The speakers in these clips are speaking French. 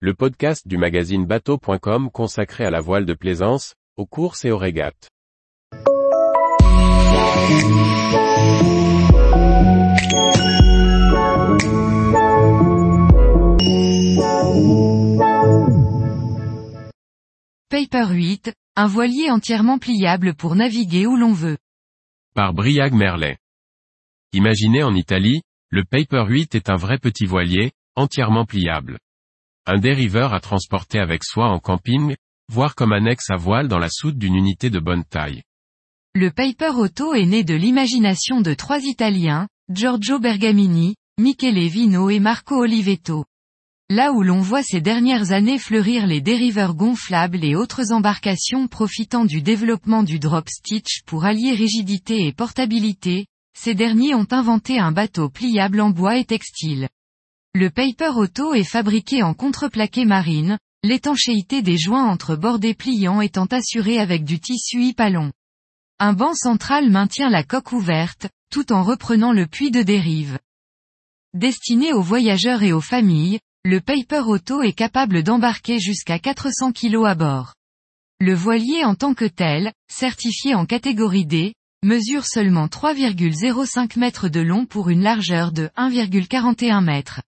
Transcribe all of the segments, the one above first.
le podcast du magazine bateau.com consacré à la voile de plaisance, aux courses et aux régates. Paper 8, un voilier entièrement pliable pour naviguer où l'on veut. Par Briag Merlet. Imaginé en Italie, le Paper 8 est un vrai petit voilier, entièrement pliable. Un dériveur à transporter avec soi en camping, voire comme annexe à voile dans la soute d'une unité de bonne taille. Le Paper Auto est né de l'imagination de trois Italiens, Giorgio Bergamini, Michele Vino et Marco Olivetto. Là où l'on voit ces dernières années fleurir les dériveurs gonflables et autres embarcations profitant du développement du drop stitch pour allier rigidité et portabilité, ces derniers ont inventé un bateau pliable en bois et textile. Le Paper Auto est fabriqué en contreplaqué marine, l'étanchéité des joints entre bordés pliants étant assurée avec du tissu hypalon. Un banc central maintient la coque ouverte, tout en reprenant le puits de dérive. Destiné aux voyageurs et aux familles, le Paper Auto est capable d'embarquer jusqu'à 400 kg à bord. Le voilier en tant que tel, certifié en catégorie D, mesure seulement 3,05 mètres de long pour une largeur de 1,41 mètres.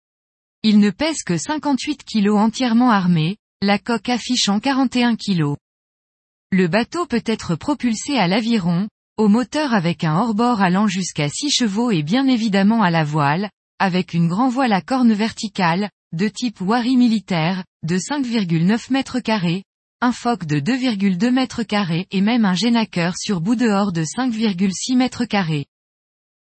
Il ne pèse que 58 kg entièrement armé, la coque affichant 41 kg. Le bateau peut être propulsé à l'aviron, au moteur avec un hors-bord allant jusqu'à 6 chevaux et bien évidemment à la voile, avec une grand voile à corne verticale, de type Wari militaire, de 5,9 mètres carrés, un foc de 2,2 mètres carrés et même un génaqueur sur bout dehors de 5,6 mètres carrés.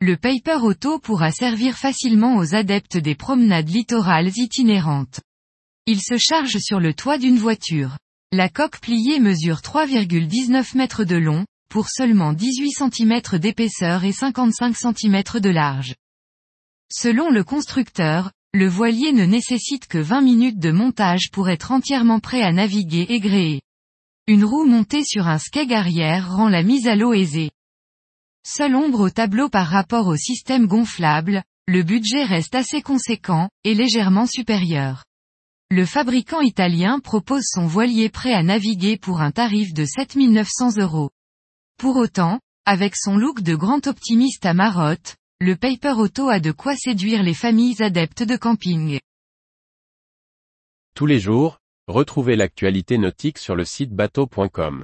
Le Paper Auto pourra servir facilement aux adeptes des promenades littorales itinérantes. Il se charge sur le toit d'une voiture. La coque pliée mesure 3,19 mètres de long, pour seulement 18 cm d'épaisseur et 55 cm de large. Selon le constructeur, le voilier ne nécessite que 20 minutes de montage pour être entièrement prêt à naviguer et gréer. Une roue montée sur un skeg arrière rend la mise à l'eau aisée. Seule ombre au tableau par rapport au système gonflable, le budget reste assez conséquent, et légèrement supérieur. Le fabricant italien propose son voilier prêt à naviguer pour un tarif de 7900 euros. Pour autant, avec son look de grand optimiste à marotte, le Paper Auto a de quoi séduire les familles adeptes de camping. Tous les jours, retrouvez l'actualité nautique sur le site bateau.com.